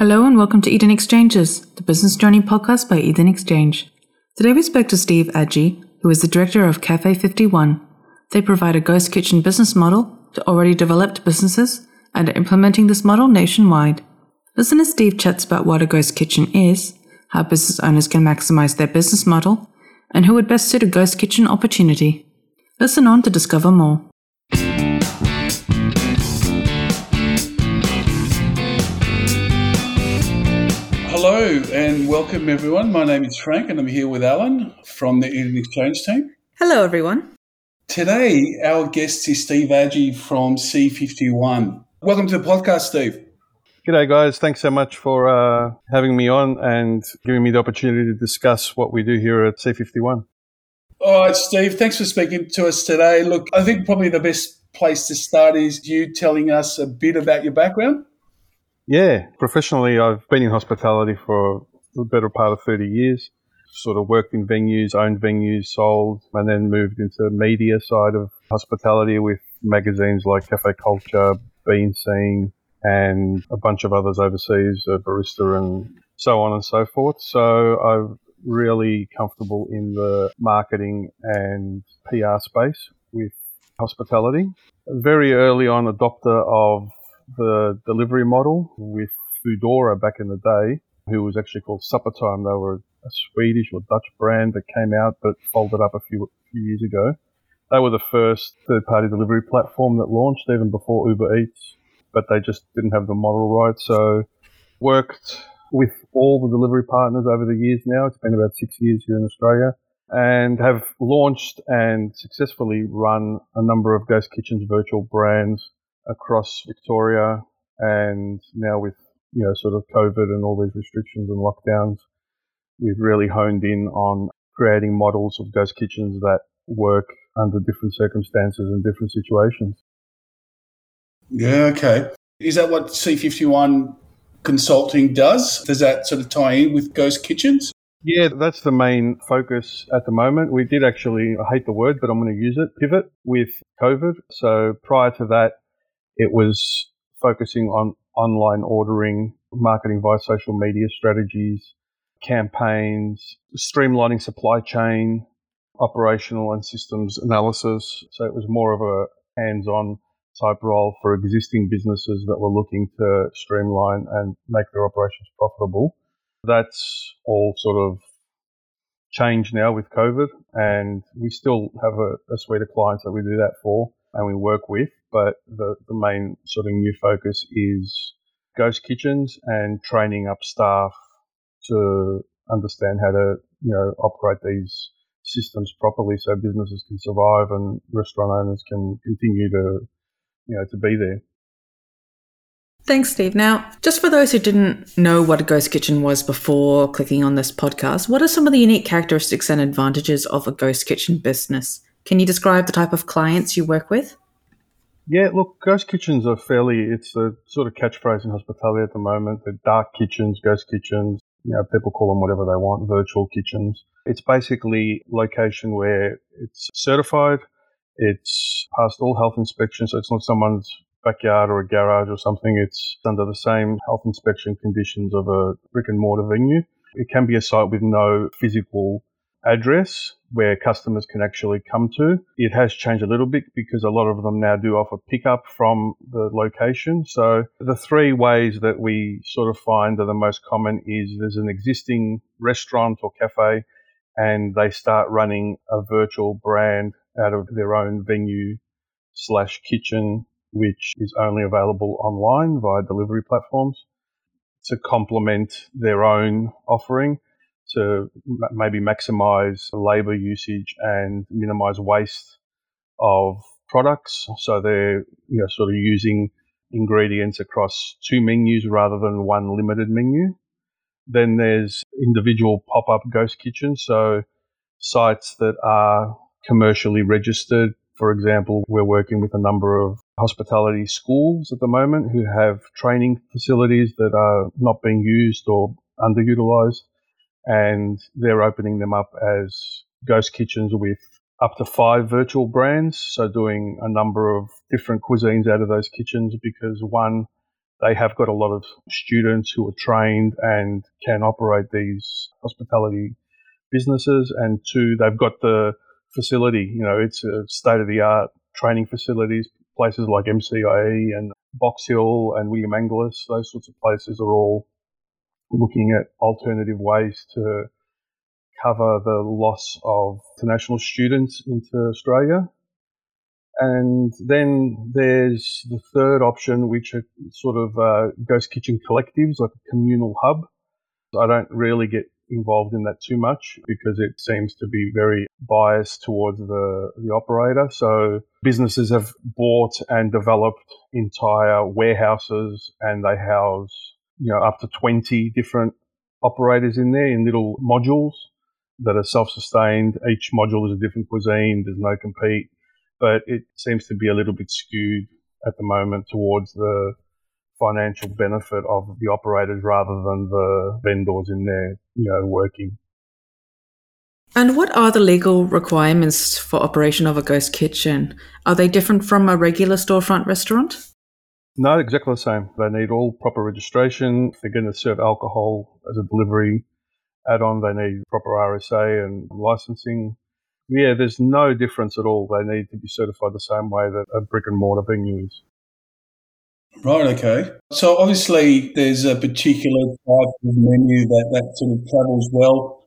Hello and welcome to Eden Exchanges, the business journey podcast by Eden Exchange. Today we spoke to Steve Adji, who is the director of Cafe 51. They provide a ghost kitchen business model to already developed businesses and are implementing this model nationwide. Listen as Steve chats about what a ghost kitchen is, how business owners can maximize their business model, and who would best suit a ghost kitchen opportunity. Listen on to discover more. Hello and welcome everyone. My name is Frank and I'm here with Alan from the Eden Exchange team. Hello, everyone. Today, our guest is Steve Adji from C51. Welcome to the podcast, Steve. G'day, guys. Thanks so much for uh, having me on and giving me the opportunity to discuss what we do here at C51. All right, Steve, thanks for speaking to us today. Look, I think probably the best place to start is you telling us a bit about your background. Yeah, professionally, I've been in hospitality for the better part of 30 years. Sort of worked in venues, owned venues, sold, and then moved into media side of hospitality with magazines like Cafe Culture, Bean Scene, and a bunch of others overseas, uh, Barista and so on and so forth. So I'm really comfortable in the marketing and PR space with hospitality. Very early on adopter of the delivery model with Foodora back in the day, who was actually called Supper Time. They were a Swedish or Dutch brand that came out but folded up a few, few years ago. They were the first third party delivery platform that launched even before Uber Eats, but they just didn't have the model right. So worked with all the delivery partners over the years now. It's been about six years here in Australia and have launched and successfully run a number of Ghost Kitchens virtual brands across Victoria, and now with you know sort of COVID and all these restrictions and lockdowns, we've really honed in on creating models of ghost kitchens that work under different circumstances and different situations. Yeah, okay. Is that what C51 Consulting does? Does that sort of tie in with ghost kitchens? Yeah, that's the main focus at the moment. We did actually, I hate the word, but I'm going to use it, pivot with COVID. So prior to that, it was focusing on online ordering, marketing via social media strategies, campaigns, streamlining supply chain, operational and systems analysis. So it was more of a hands on type role for existing businesses that were looking to streamline and make their operations profitable. That's all sort of changed now with COVID, and we still have a, a suite of clients that we do that for and we work with, but the, the main sort of new focus is ghost kitchens and training up staff to understand how to, you know, operate these systems properly so businesses can survive and restaurant owners can continue to, you know, to be there. Thanks, Steve. Now, just for those who didn't know what a ghost kitchen was before clicking on this podcast, what are some of the unique characteristics and advantages of a ghost kitchen business? Can you describe the type of clients you work with? Yeah, look, ghost kitchens are fairly, it's a sort of catchphrase in hospitality at the moment. They're dark kitchens, ghost kitchens, you know, people call them whatever they want, virtual kitchens. It's basically location where it's certified, it's passed all health inspections, so it's not someone's backyard or a garage or something. It's under the same health inspection conditions of a brick and mortar venue. It can be a site with no physical address where customers can actually come to. It has changed a little bit because a lot of them now do offer pickup from the location. So the three ways that we sort of find are the most common is there's an existing restaurant or cafe and they start running a virtual brand out of their own venue slash kitchen, which is only available online via delivery platforms to complement their own offering to maybe maximize labor usage and minimize waste of products. So they're you know sort of using ingredients across two menus rather than one limited menu. Then there's individual pop-up ghost kitchens, so sites that are commercially registered. For example, we're working with a number of hospitality schools at the moment who have training facilities that are not being used or underutilized and they're opening them up as ghost kitchens with up to five virtual brands. So doing a number of different cuisines out of those kitchens because one, they have got a lot of students who are trained and can operate these hospitality businesses. And two, they've got the facility. You know, it's a state of the art training facilities. Places like MCIE and Box Hill and William Angliss, those sorts of places are all looking at alternative ways to cover the loss of international students into Australia. And then there's the third option, which are sort of uh, ghost kitchen collectives, like a communal hub. I don't really get involved in that too much because it seems to be very biased towards the, the operator. So businesses have bought and developed entire warehouses and they house, you know, up to 20 different operators in there in little modules that are self-sustained. Each module is a different cuisine. There's no compete, but it seems to be a little bit skewed at the moment towards the financial benefit of the operators rather than the vendors in there, you know, working. And what are the legal requirements for operation of a ghost kitchen? Are they different from a regular storefront restaurant? No, exactly the same. They need all proper registration. If they're going to serve alcohol as a delivery add on, they need proper RSA and licensing. Yeah, there's no difference at all. They need to be certified the same way that a brick and mortar venue is. Right, okay. So obviously there's a particular type of menu that, that sort of travels well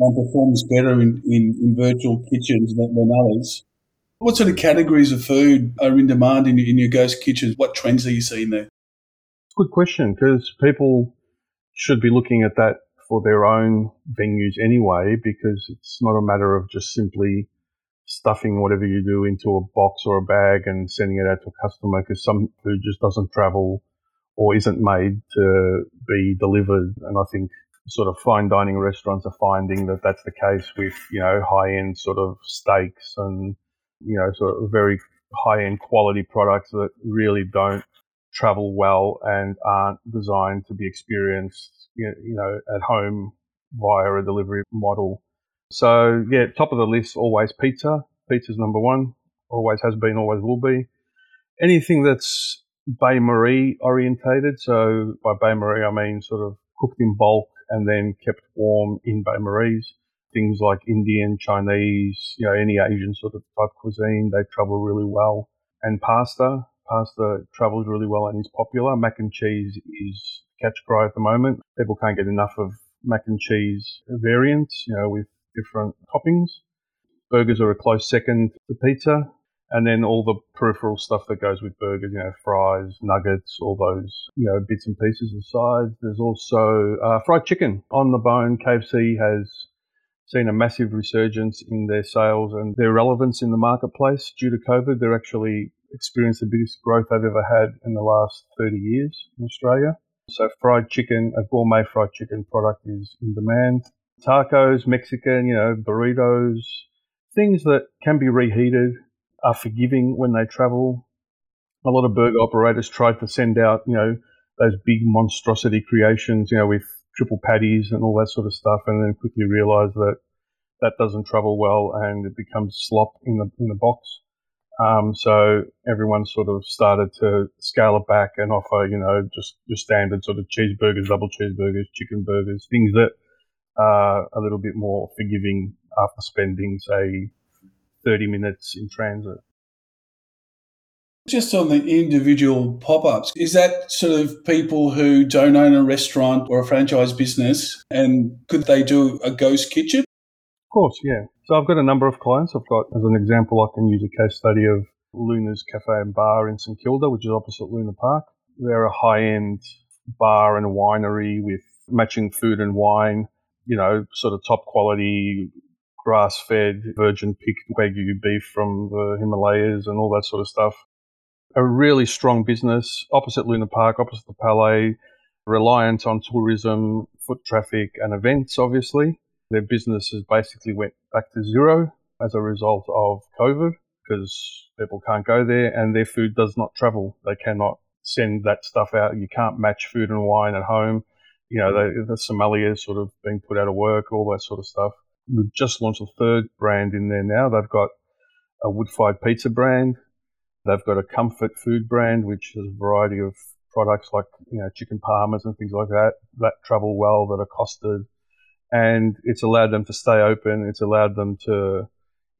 and performs better in, in, in virtual kitchens than, than others. What sort of categories of food are in demand in, in your ghost kitchens? What trends are you seeing there? Good question, because people should be looking at that for their own venues anyway, because it's not a matter of just simply stuffing whatever you do into a box or a bag and sending it out to a customer because some food just doesn't travel or isn't made to be delivered. And I think sort of fine dining restaurants are finding that that's the case with, you know, high end sort of steaks and, you know, sort of very high end quality products that really don't travel well and aren't designed to be experienced, you know, at home via a delivery model. So yeah, top of the list always pizza. Pizza's number one. Always has been, always will be. Anything that's Bain Marie orientated. So by Bain Marie, I mean sort of cooked in bulk and then kept warm in Bain Maries. Things like Indian, Chinese, you know, any Asian sort of type cuisine, they travel really well. And pasta, pasta travels really well and is popular. Mac and cheese is catch cry at the moment. People can't get enough of mac and cheese variants, you know, with different toppings. Burgers are a close second to pizza. And then all the peripheral stuff that goes with burgers, you know, fries, nuggets, all those, you know, bits and pieces of sides. There's also uh, fried chicken on the bone. KFC has seen a massive resurgence in their sales and their relevance in the marketplace due to COVID. They're actually experienced the biggest growth they've ever had in the last 30 years in Australia. So fried chicken, a gourmet fried chicken product is in demand tacos, Mexican, you know, burritos, things that can be reheated, are forgiving when they travel. A lot of burger operators tried to send out, you know, those big monstrosity creations, you know, with triple patties and all that sort of stuff, and then quickly realised that that doesn't travel well and it becomes slop in the in the box. Um, so everyone sort of started to scale it back and offer, you know, just your standard sort of cheeseburgers, double cheeseburgers, chicken burgers, things that are a little bit more forgiving after spending, say, 30 minutes in transit. Just on the individual pop ups, is that sort of people who don't own a restaurant or a franchise business and could they do a ghost kitchen? Of course, yeah. So I've got a number of clients. I've got, as an example, I can use a case study of Luna's Cafe and Bar in St Kilda, which is opposite Luna Park. They're a high end bar and winery with matching food and wine you know, sort of top quality grass fed, virgin picked Wagyu beef from the Himalayas and all that sort of stuff. A really strong business opposite Luna Park, opposite the Palais, reliant on tourism, foot traffic, and events, obviously. Their business has basically went back to zero as a result of COVID because people can't go there and their food does not travel. They cannot send that stuff out. You can't match food and wine at home you know, the, the sommeliers sort of being put out of work, all that sort of stuff. We've just launched a third brand in there now. They've got a wood fired pizza brand. They've got a comfort food brand, which has a variety of products like you know chicken parmas and things like that that travel well that are costed, and it's allowed them to stay open. It's allowed them to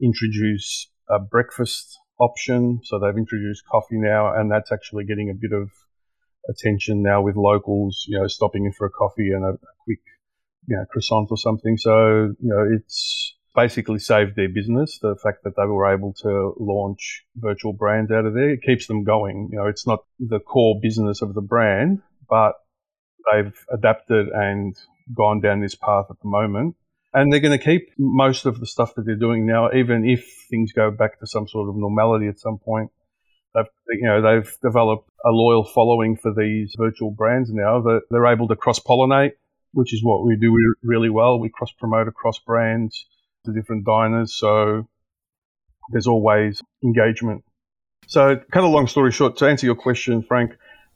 introduce a breakfast option. So they've introduced coffee now, and that's actually getting a bit of attention now with locals. You know, stopping in for a coffee and a, a quick you know croissant or something. So you know, it's basically saved their business. The fact that they were able to launch virtual brands out of there it keeps them going. You know, it's not the core business of the brand, but they've adapted and gone down this path at the moment. And they're going to keep most of the stuff that they're doing now, even if things go back to some sort of normality at some point. They've, you know, they've developed a loyal following for these virtual brands now that they're able to cross pollinate, which is what we do really well. We cross promote across brands to different diners. So there's always engagement. So, cut a long story short, to answer your question, Frank,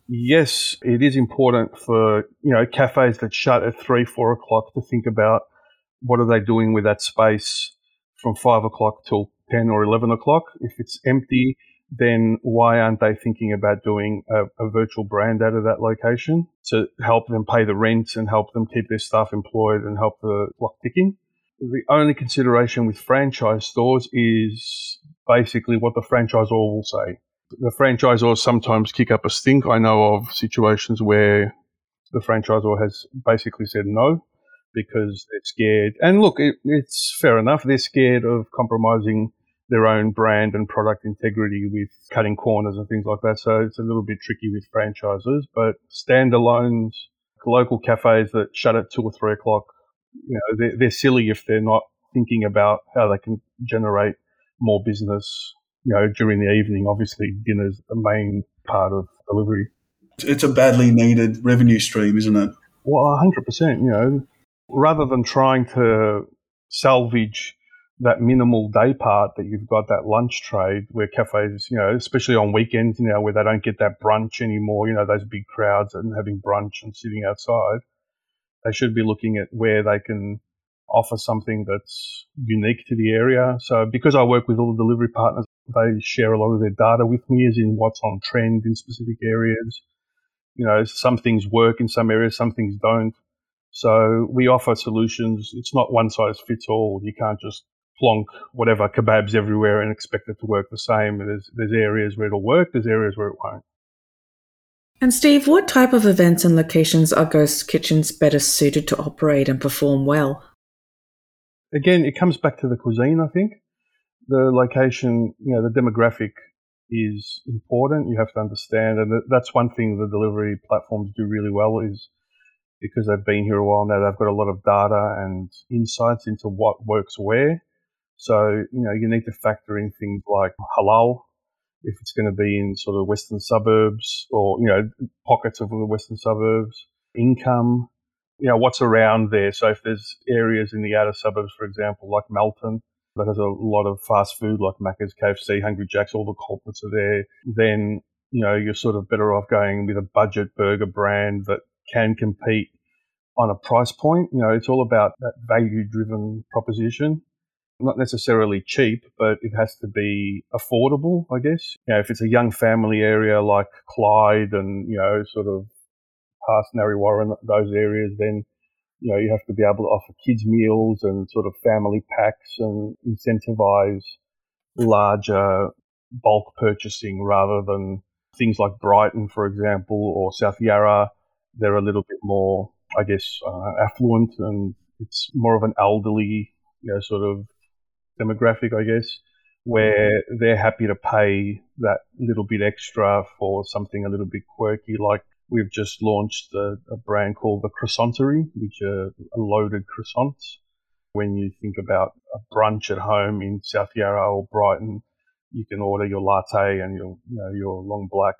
yes, it is important for you know cafes that shut at three, four o'clock to think about what are they doing with that space from five o'clock till ten or eleven o'clock. If it's empty, then why aren't they thinking about doing a, a, virtual brand out of that location to help them pay the rent and help them keep their staff employed and help the clock ticking? the only consideration with franchise stores is basically what the franchisor will say. The franchisors sometimes kick up a stink. I know of situations where the franchisor has basically said no because they're scared. And look, it, it's fair enough. They're scared of compromising their own brand and product integrity with cutting corners and things like that. So it's a little bit tricky with franchises. But standalones, local cafes that shut at two or three o'clock you know, they're, they're silly if they're not thinking about how they can generate more business, you know, during the evening. Obviously, dinner's the main part of delivery. It's a badly needed revenue stream, isn't it? Well, 100%, you know, rather than trying to salvage that minimal day part that you've got that lunch trade where cafes, you know, especially on weekends now where they don't get that brunch anymore, you know, those big crowds and having brunch and sitting outside they should be looking at where they can offer something that's unique to the area. So because I work with all the delivery partners, they share a lot of their data with me as in what's on trend in specific areas. You know, some things work in some areas, some things don't. So we offer solutions. It's not one size fits all. You can't just plonk whatever kebabs everywhere and expect it to work the same. There's, there's areas where it'll work, there's areas where it won't. And Steve, what type of events and locations are ghost kitchens better suited to operate and perform well? Again, it comes back to the cuisine, I think. The location, you know, the demographic is important. You have to understand, and that's one thing the delivery platforms do really well is because they've been here a while now, they've got a lot of data and insights into what works where. So, you know, you need to factor in things like halal if it's going to be in sort of western suburbs or you know pockets of the western suburbs, income, you know what's around there. So if there's areas in the outer suburbs, for example, like Melton, that has a lot of fast food like Macca's, KFC, Hungry Jack's, all the culprits are there, then you know you're sort of better off going with a budget burger brand that can compete on a price point. You know, it's all about that value driven proposition not necessarily cheap, but it has to be affordable, I guess. You know, if it's a young family area like Clyde and, you know, sort of past Narre Warren, those areas, then, you know, you have to be able to offer kids meals and sort of family packs and incentivize larger bulk purchasing rather than things like Brighton, for example, or South Yarra. They're a little bit more, I guess, uh, affluent and it's more of an elderly, you know, sort of demographic, I guess, where they're happy to pay that little bit extra for something a little bit quirky. Like we've just launched a, a brand called the Croissanterie, which are loaded croissants. When you think about a brunch at home in South Yarra or Brighton, you can order your latte and your you know your long black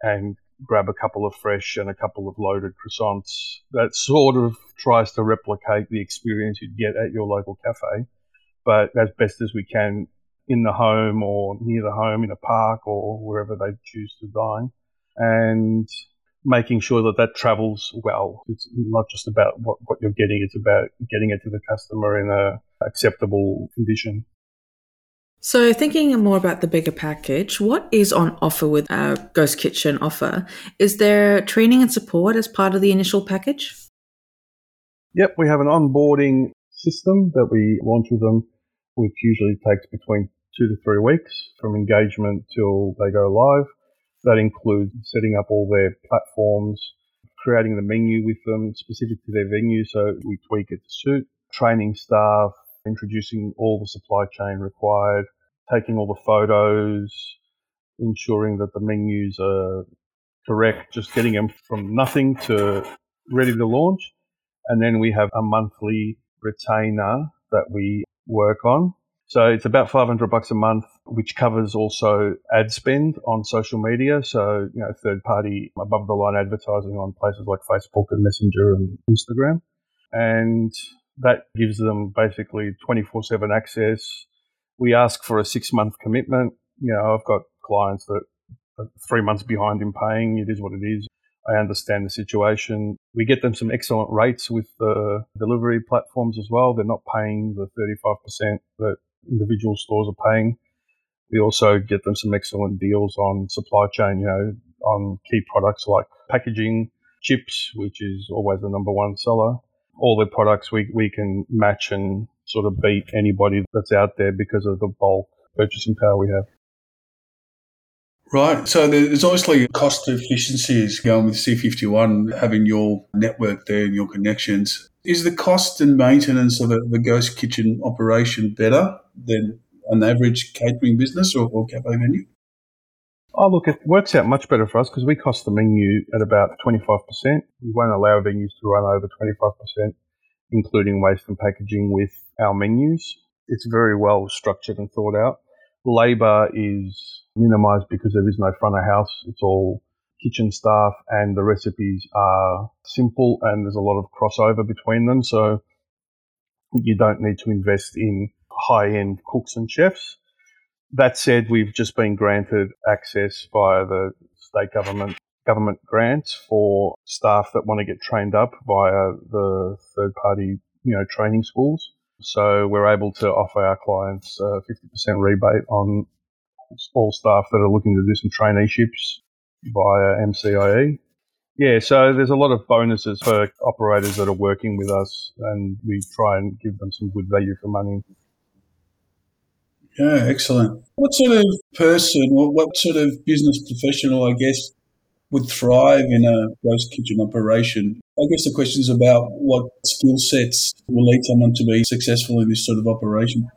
and grab a couple of fresh and a couple of loaded croissants. That sort of tries to replicate the experience you'd get at your local cafe but as best as we can in the home or near the home in a park or wherever they choose to dine. And making sure that that travels well. It's not just about what, what you're getting, it's about getting it to the customer in a acceptable condition. So, thinking more about the bigger package, what is on offer with our Ghost Kitchen offer? Is there training and support as part of the initial package? Yep, we have an onboarding system that we launch with them, which usually takes between two to three weeks from engagement till they go live. That includes setting up all their platforms, creating the menu with them specific to their venue so we tweak it to suit, training staff, introducing all the supply chain required, taking all the photos, ensuring that the menus are correct, just getting them from nothing to ready to launch. And then we have a monthly retainer that we work on. So it's about 500 bucks a month, which covers also ad spend on social media. So, you know, third party above the line advertising on places like Facebook and Messenger and Instagram. And that gives them basically 24 7 access. We ask for a six month commitment. You know, I've got clients that are three months behind in paying. It is what it is. I understand the situation. We get them some excellent rates with the delivery platforms as well. They're not paying the 35% that individual stores are paying. We also get them some excellent deals on supply chain, you know, on key products like packaging, chips, which is always the number one seller. All the products we, we can match and sort of beat anybody that's out there because of the bulk purchasing power we have. Right. So there's obviously cost efficiencies going with C51, having your network there and your connections. Is the cost and maintenance of the ghost kitchen operation better than an average catering business or, or cafe menu? Oh, look, it works out much better for us because we cost the menu at about 25%. We won't allow venues to run over 25%, including waste and packaging with our menus. It's very well structured and thought out. Labour is minimised because there is no front of house. It's all kitchen staff and the recipes are simple and there's a lot of crossover between them. So you don't need to invest in high end cooks and chefs. That said, we've just been granted access via the state government government grants for staff that want to get trained up via the third party, you know, training schools. So we're able to offer our clients a 50% rebate on all staff that are looking to do some traineeships via MCIE. Yeah, so there's a lot of bonuses for operators that are working with us, and we try and give them some good value for money. Yeah, excellent. What sort of person, what, what sort of business professional, I guess, would thrive in a ghost kitchen operation? I guess the question is about what skill sets will lead someone to be successful in this sort of operation.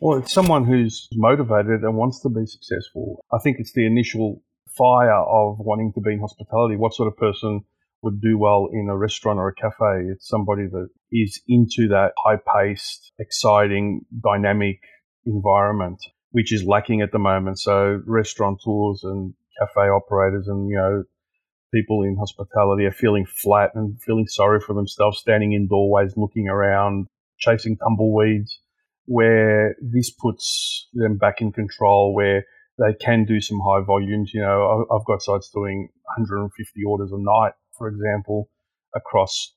Well, it's someone who's motivated and wants to be successful. I think it's the initial fire of wanting to be in hospitality. What sort of person would do well in a restaurant or a cafe? It's somebody that is into that high paced, exciting, dynamic environment, which is lacking at the moment. So restaurateurs and cafe operators and, you know, people in hospitality are feeling flat and feeling sorry for themselves, standing in doorways, looking around, chasing tumbleweeds, where this puts them back in control, where they can do some high volumes. You know, I've got sites doing 150 orders a night, for example, across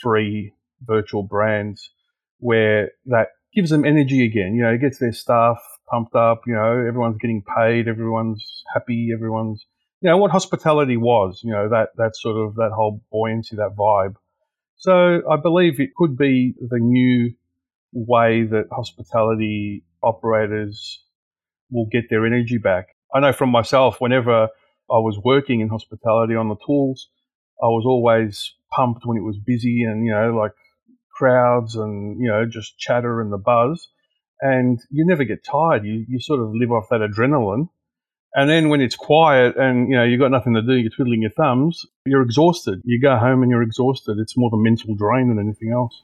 three virtual brands, where that gives them energy again. You know, it gets their staff pumped up. You know, everyone's getting paid, everyone's happy, everyone's you know what hospitality was. You know that that sort of that whole buoyancy, that vibe. So I believe it could be the new way that hospitality operators will get their energy back. I know from myself, whenever I was working in hospitality on the tools, I was always pumped when it was busy and, you know, like crowds and, you know, just chatter and the buzz. And you never get tired. You, you sort of live off that adrenaline. And then when it's quiet and, you know, you've got nothing to do, you're twiddling your thumbs, you're exhausted. You go home and you're exhausted. It's more the mental drain than anything else.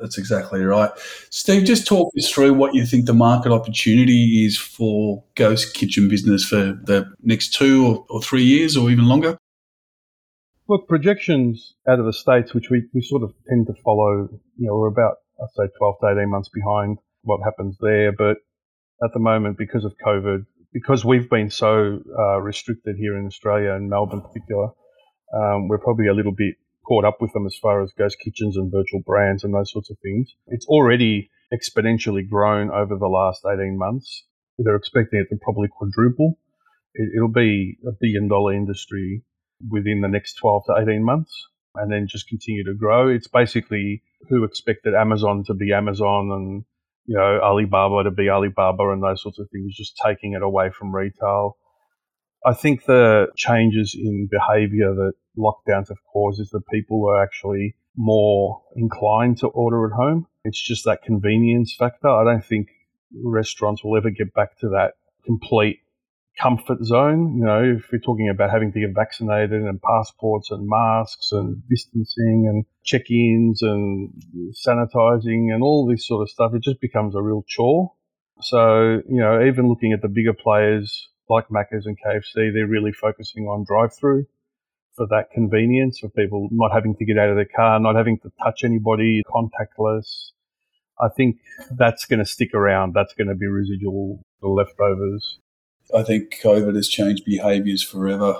That's exactly right. Steve, just talk us through what you think the market opportunity is for Ghost Kitchen business for the next two or, or three years or even longer. Look, projections out of the States, which we, we sort of tend to follow, you know, we're about, I'd say, 12 to 18 months behind what happens there. But at the moment, because of COVID, because we've been so uh, restricted here in Australia and Melbourne in particular, um, we're probably a little bit caught up with them as far as ghost kitchens and virtual brands and those sorts of things. It's already exponentially grown over the last 18 months. They're expecting it to probably quadruple. It, will be a billion dollar industry within the next 12 to 18 months and then just continue to grow. It's basically who expected Amazon to be Amazon and you know Alibaba to be Alibaba and those sorts of things, just taking it away from retail. I think the changes in behaviour that lockdowns have caused is that people are actually more inclined to order at home. It's just that convenience factor. I don't think restaurants will ever get back to that complete comfort zone. You know, if we're talking about having to get vaccinated and passports and masks and distancing and check ins and sanitizing and all this sort of stuff, it just becomes a real chore. So, you know, even looking at the bigger players like Macca's and KFC, they're really focusing on drive through for that convenience for people not having to get out of their car, not having to touch anybody, contactless. I think that's going to stick around. That's going to be residual leftovers. I think COVID has changed behaviours forever.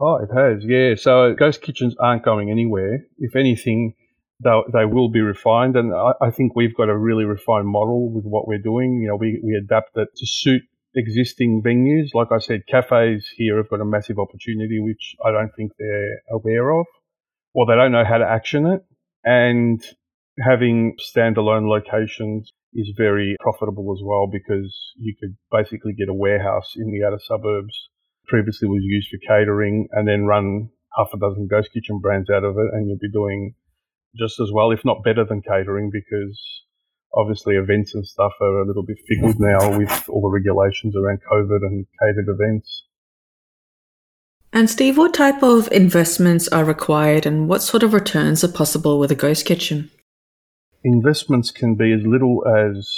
Oh, it has, yeah. So ghost kitchens aren't going anywhere. If anything, they, will be refined. And I, I think we've got a really refined model with what we're doing. You know, we, we adapt it to suit existing venues. Like I said, cafes here have got a massive opportunity, which I don't think they're aware of, or they don't know how to action it. And having standalone locations is very profitable as well because you could basically get a warehouse in the outer suburbs. Previously was used for catering and then run half a dozen ghost kitchen brands out of it and you'll be doing just as well, if not better than catering because obviously events and stuff are a little bit fickle now with all the regulations around COVID and catered events. And Steve, what type of investments are required and what sort of returns are possible with a ghost kitchen? Investments can be as little as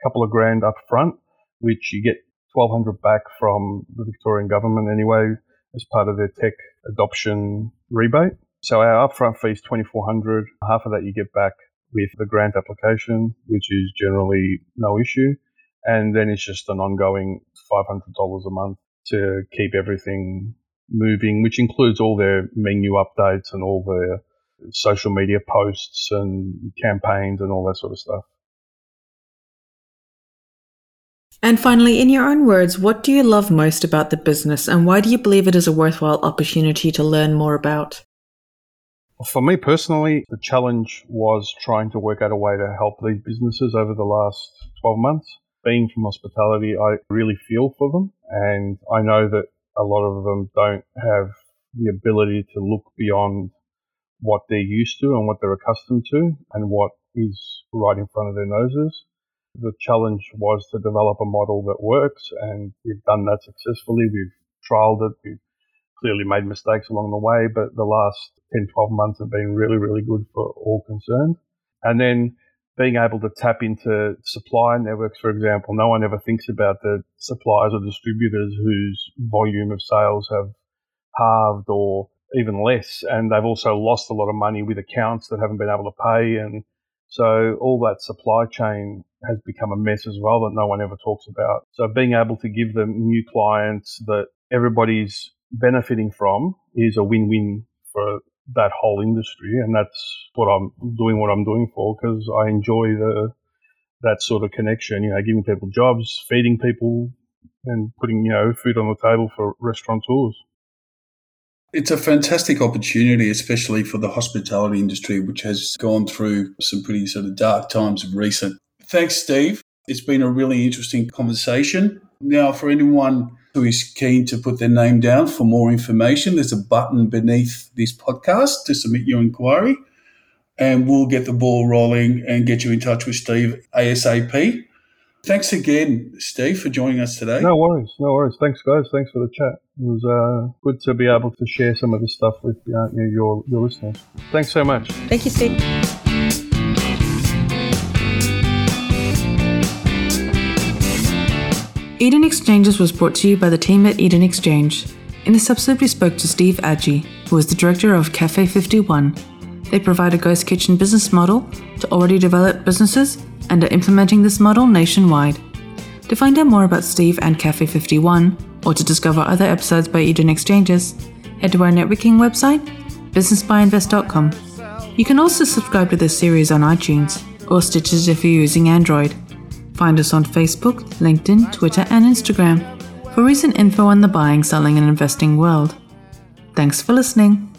a couple of grand up front, which you get 1200 back from the Victorian government anyway as part of their tech adoption rebate. So our upfront fee is 2400 Half of that you get back with the grant application, which is generally no issue. And then it's just an ongoing $500 a month to keep everything moving, which includes all their menu updates and all their social media posts and campaigns and all that sort of stuff. And finally, in your own words, what do you love most about the business and why do you believe it is a worthwhile opportunity to learn more about? For me personally, the challenge was trying to work out a way to help these businesses over the last 12 months. Being from hospitality, I really feel for them, and I know that a lot of them don't have the ability to look beyond what they're used to and what they're accustomed to and what is right in front of their noses. The challenge was to develop a model that works, and we've done that successfully. We've trialed it. We've clearly made mistakes along the way, but the last 10, 12 months have been really, really good for all concerned. And then being able to tap into supply networks, for example, no one ever thinks about the suppliers or distributors whose volume of sales have halved or even less. And they've also lost a lot of money with accounts that haven't been able to pay. And so all that supply chain has become a mess as well that no one ever talks about. So being able to give them new clients that everybody's benefiting from is a win-win for that whole industry. And that's what I'm doing, what I'm doing for, because I enjoy the, that sort of connection, you know, giving people jobs, feeding people and putting, you know, food on the table for restaurateurs. It's a fantastic opportunity, especially for the hospitality industry, which has gone through some pretty sort of dark times of recent. Thanks, Steve. It's been a really interesting conversation. Now, for anyone who is keen to put their name down for more information, there's a button beneath this podcast to submit your inquiry, and we'll get the ball rolling and get you in touch with Steve ASAP. Thanks again, Steve, for joining us today. No worries, no worries. Thanks, guys. Thanks for the chat. It was uh, good to be able to share some of this stuff with uh, your your listeners. Thanks so much. Thank you, Steve. Eden Exchanges was brought to you by the team at Eden Exchange. In this episode, we spoke to Steve Adji, who is the director of Cafe 51. They provide a ghost kitchen business model to already developed businesses and are implementing this model nationwide. To find out more about Steve and Cafe 51, or to discover other episodes by Eden Exchanges, head to our networking website, businessbyinvest.com. You can also subscribe to this series on iTunes or Stitcher if you're using Android. Find us on Facebook, LinkedIn, Twitter, and Instagram for recent info on the buying, selling, and investing world. Thanks for listening.